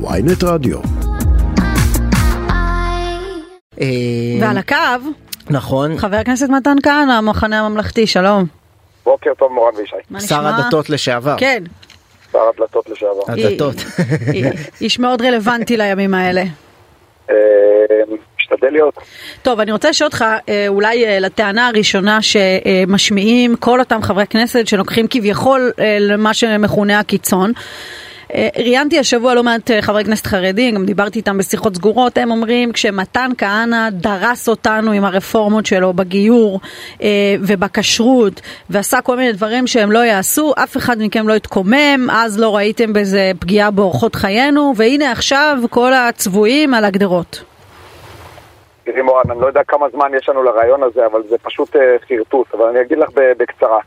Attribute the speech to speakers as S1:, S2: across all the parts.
S1: ויינט רדיו.
S2: אה,
S3: ועל הקו,
S2: נכון,
S3: חבר הכנסת מתן כהנא, המחנה הממלכתי, שלום.
S4: בוקר טוב מורן וישי.
S3: מה
S2: שר? הדתות לשעבר.
S3: כן,
S4: שר הדלתות לשעבר.
S2: הדתות.
S3: אי- איש מאוד רלוונטי לימים האלה.
S4: אה, משתדל להיות.
S3: טוב, אני רוצה לשאול אותך אה, אולי אה, לטענה הראשונה שמשמיעים כל אותם חברי כנסת שלוקחים כביכול אה, למה שמכונה הקיצון. אה, ראיינתי השבוע לא מעט אה, חברי כנסת חרדים, גם דיברתי איתם בשיחות סגורות, הם אומרים כשמתן כהנא דרס אותנו עם הרפורמות שלו בגיור אה, ובכשרות ועשה כל מיני דברים שהם לא יעשו, אף אחד מכם לא התקומם, אז לא ראיתם בזה פגיעה באורחות חיינו, והנה עכשיו כל הצבועים על הגדרות.
S4: תראי מורן, אני לא יודע כמה זמן יש לנו לרעיון הזה, אבל זה פשוט חרטוט. אבל אני אגיד לך בקצרה.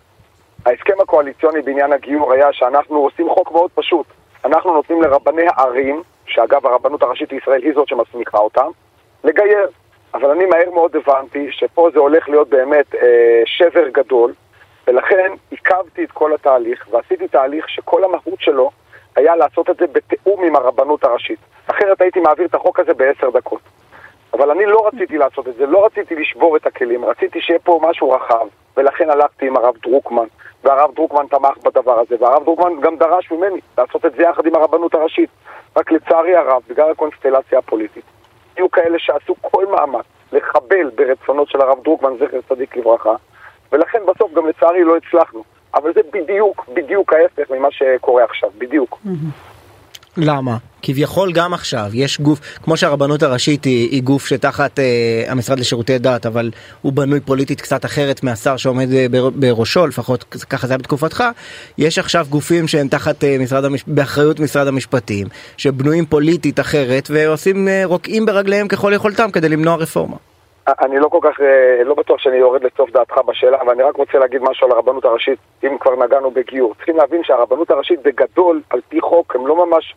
S4: ההסכם הקואליציוני בעניין הגיור היה שאנחנו עושים חוק מאוד פשוט. אנחנו נותנים לרבני הערים, שאגב הרבנות הראשית לישראל היא זאת שמסמיכה אותם, לגייר. אבל אני מהר מאוד הבנתי שפה זה הולך להיות באמת אה, שבר גדול, ולכן עיכבתי את כל התהליך, ועשיתי תהליך שכל המהות שלו היה לעשות את זה בתיאום עם הרבנות הראשית. אחרת הייתי מעביר את החוק הזה בעשר דקות. אבל אני לא רציתי לעשות את זה, לא רציתי לשבור את הכלים, רציתי שיהיה פה משהו רחב, ולכן הלכתי עם הרב דרוקמן, והרב דרוקמן תמך בדבר הזה, והרב דרוקמן גם דרש ממני לעשות את זה יחד עם הרבנות הראשית. רק לצערי הרב, בגלל הקונסטלציה הפוליטית, היו כאלה שעשו כל מאמץ לחבל ברצונות של הרב דרוקמן, זכר צדיק לברכה, ולכן בסוף גם לצערי לא הצלחנו. אבל זה בדיוק, בדיוק ההפך ממה שקורה עכשיו, בדיוק.
S2: למה? כביכול גם עכשיו יש גוף, כמו שהרבנות הראשית היא, היא גוף שתחת אה, המשרד לשירותי דת, אבל הוא בנוי פוליטית קצת אחרת מהשר שעומד אה, בר, בראשו, לפחות ככה זה היה בתקופתך, יש עכשיו גופים שהם תחת אה, משרד המש... באחריות משרד המשפטים, שבנויים פוליטית אחרת ועושים, אה, רוקעים ברגליהם ככל יכולתם כדי למנוע רפורמה.
S4: אני לא כל כך, אה, לא בטוח שאני יורד לסוף דעתך בשאלה, אבל אני רק רוצה להגיד משהו על הרבנות הראשית, אם כבר נגענו בגיור. צריכים להבין שהרבנות הראשית בגדול, על פי חוק, הם לא ממש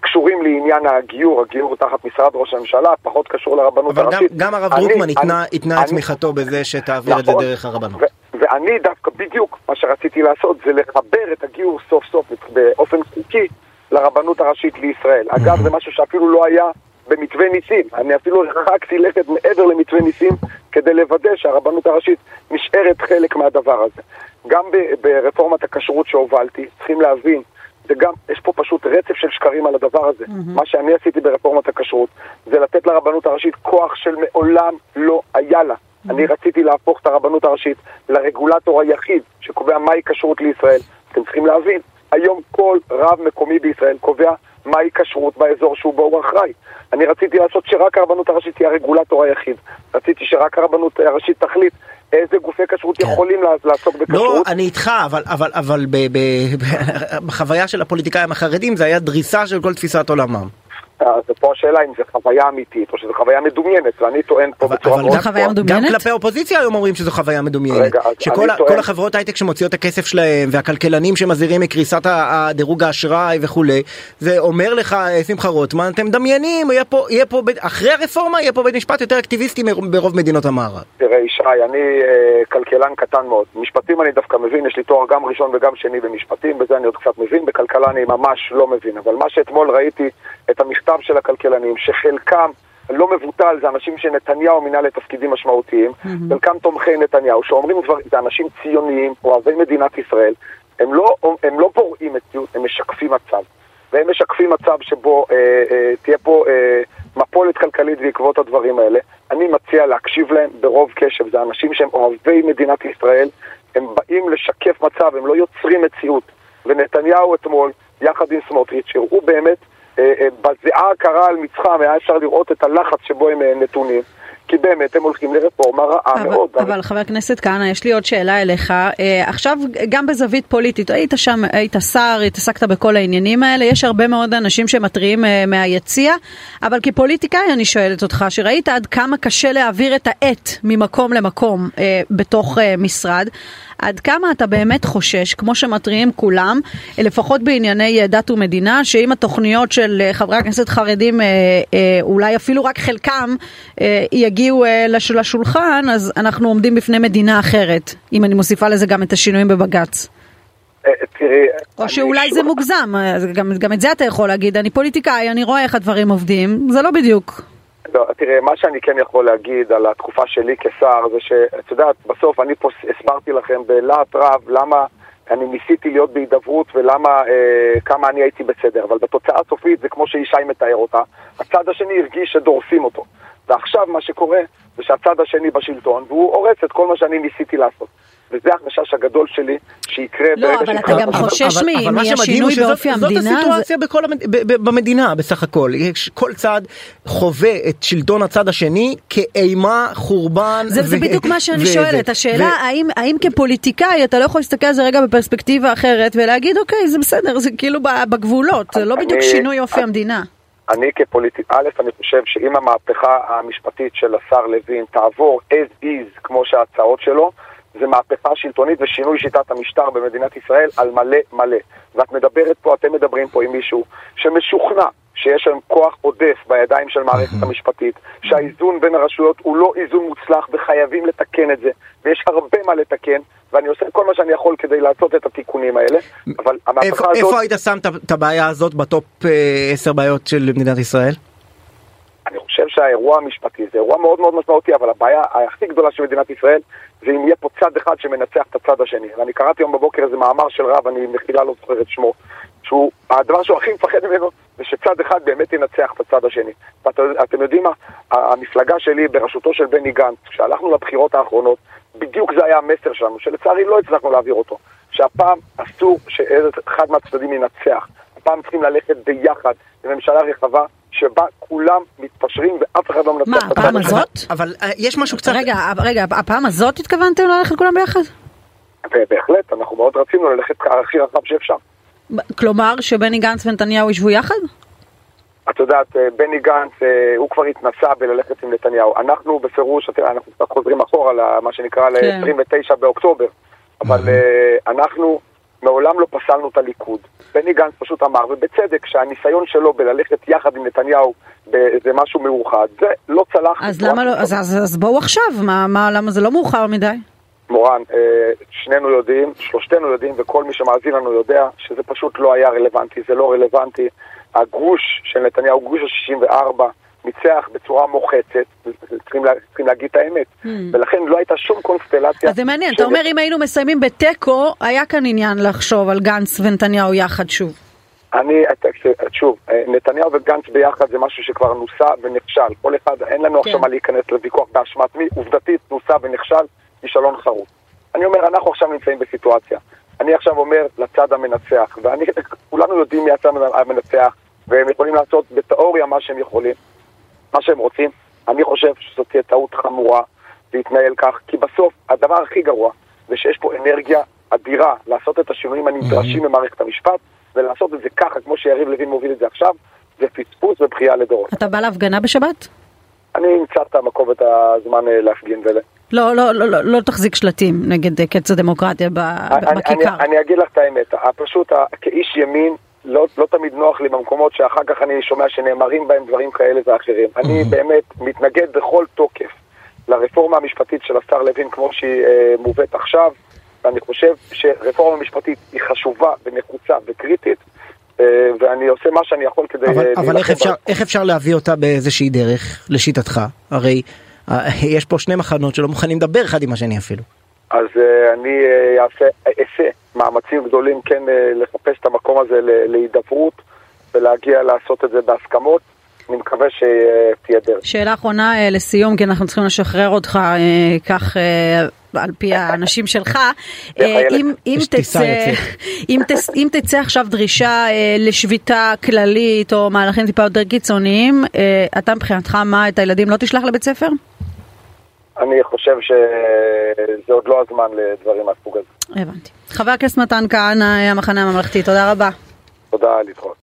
S4: קשורים לעניין הגיור, הגיור תחת משרד ראש הממשלה, פחות קשור לרבנות
S2: אבל גם,
S4: הראשית.
S2: גם הרב
S4: אני-
S2: דרוקמן התנה, את תמיכתו בזה שתעביר את זה
S4: נכון.
S2: דרך הרבנות.
S4: ו- ואני דווקא בדיוק, מה שרציתי לעשות זה לחבר את הגיור סוף סוף באופן חוקי לרבנות הראשית לישראל. אגב, זה משהו שאפילו לא היה במתווה ניסים. אני אפילו הרחקתי לכת מעבר למתווה ניסים כדי לוודא שהרבנות הראשית נשארת חלק מהדבר הזה. גם ברפורמת הכשרות שהובלתי, צריכים להבין, זה גם, יש פה פשוט רצף של שקרים על הדבר הזה. מה שאני עשיתי ברפורמת הכשרות זה לתת לרבנות הראשית כוח של מעולם לא היה לה. אני רציתי להפוך את הרבנות הראשית לרגולטור היחיד שקובע מהי כשרות לישראל. אתם צריכים להבין, היום כל רב מקומי בישראל קובע מהי כשרות באזור שהוא בו הוא אחראי. אני רציתי לעשות שרק הרבנות הראשית תהיה הרגולטור היחיד. רציתי שרק הרבנות הראשית תחליט איזה גופי כשרות יכולים לע- לעסוק
S2: כן. לא,
S4: בכשרות.
S2: אני איתך, אבל, אבל, אבל בחוויה של הפוליטיקאים החרדים זה היה דריסה של כל תפיסת עולמם.
S4: אז פה השאלה אם זו חוויה אמיתית או שזו חוויה מדומיינת, ואני טוען פה
S2: אבל,
S4: בצורה
S2: אבל
S4: מאוד
S3: זו חוויה. מדומיינת?
S2: גם כלפי האופוזיציה היום אומרים שזו חוויה מדומיינת.
S4: רגע,
S2: שכל החברות הייטק שמוציאות את הכסף שלהם והכלכלנים שמזהירים מקריסת הדירוג האשראי וכולי, זה אומר לך אה, שמחה רוטמן, אתם מדמיינים, יהיה פה, יהיה פה, בית- אחרי הרפורמה יהיה פה בית משפט יותר אקטיביסטי ברוב מדינות המערב.
S4: תראה, ישי, אני אה, כלכלן קטן מאוד. משפטים אני דווקא מבין, יש לי תואר גם ראשון וגם שני במשפטים, בזה אני עוד קצת מבין, בכלכלה אני ממש לא מבין. אבל מה שאתמול ראיתי, את המכתב של הכלכלנים, שחלקם לא מבוטל, זה אנשים שנתניהו מינה לתפקידים משמעותיים, חלקם תומכי נתניהו, שאומרים דברים, זה אנשים ציוניים, אוהבי מדינת ישראל, הם לא, הם לא פורעים מציאות, הם משקפים מצב. והם משקפים מצב שבו אה, אה, תהיה פה אה, מפולת כלכלית בעקבות הדברים האלה. אני מציע להקשיב להם ברוב קשב. זה אנשים שהם אוהבי מדינת ישראל, הם באים לשקף מצב, הם לא יוצרים מציאות. ונתניהו אתמול, יחד עם סמוטריץ', שהראו באמת, בזיעה הקרה על מצחם, היה אפשר לראות את הלחץ שבו הם אה, נתונים. כי באמת הם הולכים לרפורמה רעה
S3: אבל,
S4: מאוד.
S3: אבל חבר הכנסת כהנא, יש לי עוד שאלה אליך. אה, עכשיו, גם בזווית פוליטית, היית שם, היית שר, התעסקת בכל העניינים האלה, יש הרבה מאוד אנשים שמתריעים אה, מהיציע, אבל כפוליטיקאי אני שואלת אותך, שראית עד כמה קשה להעביר את העט ממקום למקום אה, בתוך אה, משרד, עד כמה אתה באמת חושש, כמו שמתריעים כולם, לפחות בענייני אה, דת ומדינה, שאם התוכניות של אה, חברי הכנסת חרדים, אה, אה, אולי אפילו רק חלקם, אה, יגיעו אה, לש- לשולחן, אז אנחנו עומדים בפני מדינה אחרת, אם אני מוסיפה לזה גם את השינויים בבג"ץ.
S4: אה.
S3: או שאולי זה מוגזם, גם, גם את זה אתה יכול להגיד, אני פוליטיקאי, אני רואה איך הדברים עובדים, זה לא בדיוק.
S4: לא, תראה, מה שאני כן יכול להגיד על התקופה שלי כשר זה שאת יודעת, בסוף אני פה הסברתי לכם בלהט רב למה אני ניסיתי להיות בהידברות ולמה, אה, כמה אני הייתי בסדר, אבל בתוצאה הסופית זה כמו שישי מתאר אותה, הצד השני הרגיש שדורסים אותו. ועכשיו מה שקורה זה שהצד השני בשלטון והוא הורס את כל מה שאני ניסיתי לעשות. וזה החשש הגדול שלי שיקרה
S3: לא,
S4: ברגע
S3: אבל אתה
S4: שיקרה-
S3: גם
S2: אבל-
S3: חושש
S2: אבל מה שמדהים
S3: מהשינוי באופי המדינה,
S2: זאת הסיטואציה בכל המד... ב- ב- במדינה בסך הכל. יש, כל צד חווה את שלטון הצד השני כאימה, חורבן.
S3: זה, זה
S2: ו-
S3: בדיוק מה שאני
S2: ו-
S3: שואלת,
S2: ו-
S3: השאלה
S2: ו-
S3: האם, האם כפוליטיקאי אתה לא יכול להסתכל על זה רגע בפרספקטיבה אחרת ולהגיד אוקיי זה בסדר, זה כאילו בגבולות, זה לא
S4: אני-
S3: בדיוק שינוי אופי
S4: אני-
S3: המדינה.
S4: אני כפוליטי, א', אני חושב שאם המהפכה המשפטית של השר לוין תעבור as is כמו שההצעות שלו, זה מהפכה שלטונית ושינוי שיטת המשטר במדינת ישראל על מלא מלא. ואת מדברת פה, אתם מדברים פה עם מישהו שמשוכנע שיש היום כוח עודף בידיים של מערכת המשפטית, שהאיזון בין הרשויות הוא לא איזון מוצלח וחייבים לתקן את זה, ויש הרבה מה לתקן, ואני עושה כל מה שאני יכול כדי לעשות את התיקונים האלה, אבל
S2: איפה,
S4: המהפכה הזאת...
S2: איפה היית שם את- את הבעיה הזאת בטופ 10 בעיות של מדינת ישראל?
S4: אני חושב שהאירוע המשפטי זה אירוע מאוד מאוד משמעותי, אבל הבעיה הכי גדולה של מדינת ישראל זה אם יהיה פה צד אחד שמנצח את הצד השני. ואני קראתי היום בבוקר איזה מאמר של רב, אני מחילה לא זוכר את שמו, שהוא, הדבר שהוא הכי מפחד ממנו זה שצד אחד באמת ינצח את הצד השני. ואתם יודעים מה? המפלגה שלי בראשותו של בני גנץ, כשהלכנו לבחירות האחרונות, בדיוק זה היה המסר שלנו, שלצערי לא הצלחנו להעביר אותו. שהפעם אסור שאחד מהצדדים ינצח. הפעם צריכים ללכת ביחד לממשלה רחבה שבה כולם מתפשרים ואף אחד לא מנצח
S3: מה,
S4: את הצד
S3: הפעם. הזאת?
S2: אבל אה, יש משהו קצת...
S3: רגע, רגע, הפעם הזאת התכוונתם ללכת כולם ביחד?
S4: ובהחלט, אנחנו מאוד רצינו ללכת הכי רחב שאפשר.
S3: כלומר שבני גנץ ונתניהו ישבו יחד?
S4: את יודעת, אה, בני גנץ, אה, הוא כבר התנסה בללכת עם נתניהו. אנחנו בפירוש, אנחנו קצת חוזרים אחורה למה שנקרא
S3: כן.
S4: ל-29 באוקטובר, אבל אה, אנחנו מעולם לא פסלנו את הליכוד. בני גנץ פשוט אמר, ובצדק, שהניסיון שלו בללכת יחד עם נתניהו באיזה משהו מאוחד, זה לא צלח.
S3: אז למה לא. אז, אז, אז בואו עכשיו, מה, מה, למה זה לא מאוחר מדי?
S4: מורן, אה, שנינו יודעים, שלושתנו יודעים, וכל מי שמאזין לנו יודע, שזה פשוט לא היה רלוונטי, זה לא רלוונטי. הגוש של נתניהו, גוש ה-64, ניצח בצורה מוחצת, צריכים, לה, צריכים להגיד את האמת. ולכן לא הייתה שום קונסטלציה.
S3: אז זה מעניין,
S4: של-
S3: אתה אומר אם היינו מסיימים בתיקו, היה כאן עניין לחשוב על גנץ ונתניהו יחד שוב.
S4: אני, שוב, אה, נתניהו וגנץ ביחד זה משהו שכבר נוסה ונכשל. כל אחד, אין לנו עכשיו
S3: כן.
S4: מה להיכנס לוויכוח באשמת מי, עובדתית נוסה ונכשל, כישלון חרוץ. אני אומר, אנחנו עכשיו נמצאים בסיטואציה. אני עכשיו אומר לצד המנצח, ואני, כולנו יודעים מי הצד המנצח, והם יכולים לעשות בתיאוריה מה שהם יכולים, מה שהם רוצים. אני חושב שזאת תהיה טעות חמורה להתנהל כך, כי בסוף הדבר הכי גרוע זה שיש פה אנרגיה אדירה לעשות את השינויים הנדרשים במערכת המשפט, ולעשות את זה ככה, כמו שיריב לוין מוביל את זה עכשיו, זה פספוס ובכייה לדורות.
S3: אתה בא להפגנה בשבת?
S4: אני אמצא את המקום ואת הזמן אה, להפגין ול...
S3: לא, לא, לא, לא, לא תחזיק שלטים נגד אה, קץ הדמוקרטיה ב-
S4: אני,
S3: בכיכר.
S4: אני, אני אגיד לך את האמת, פשוט כאיש ימין, לא, לא תמיד נוח לי במקומות שאחר כך אני שומע שנאמרים בהם דברים כאלה ואחרים. אני באמת מתנגד בכל תוקף לרפורמה המשפטית של השר לוין כמו שהיא אה, מובאת עכשיו, ואני חושב שרפורמה משפטית היא חשובה ונחוצה וקריטית, אה, ואני עושה מה שאני יכול כדי
S2: אבל,
S4: אה,
S2: אבל
S4: להילחם
S2: איך, אפשר,
S4: בה.
S2: איך אפשר להביא אותה באיזושהי דרך, לשיטתך? הרי יש פה שני מחנות שלא מוכנים לדבר אחד עם השני אפילו.
S4: אז uh, אני uh, אעשה, אעשה מאמצים גדולים כן uh, לחפש את המקום הזה להידברות ולהגיע לעשות את זה בהסכמות. אני מקווה שתהיה דרך.
S3: שאלה אחרונה אה, לסיום, כי אנחנו צריכים לשחרר אותך אה, כך אה, על פי האנשים שלך. אה. אם, אם, תצא. אם, תצ, אם תצא עכשיו דרישה אה, לשביתה כללית או מהלכים טיפה יותר קיצוניים, אה, אתה מבחינתך מה, את הילדים לא תשלח לבית ספר?
S4: אני חושב שזה עוד לא הזמן לדברים מהסוג הזה.
S3: הבנתי. חבר הכנסת מתן כהנא, המחנה הממלכתי, תודה רבה.
S4: תודה, להתראות.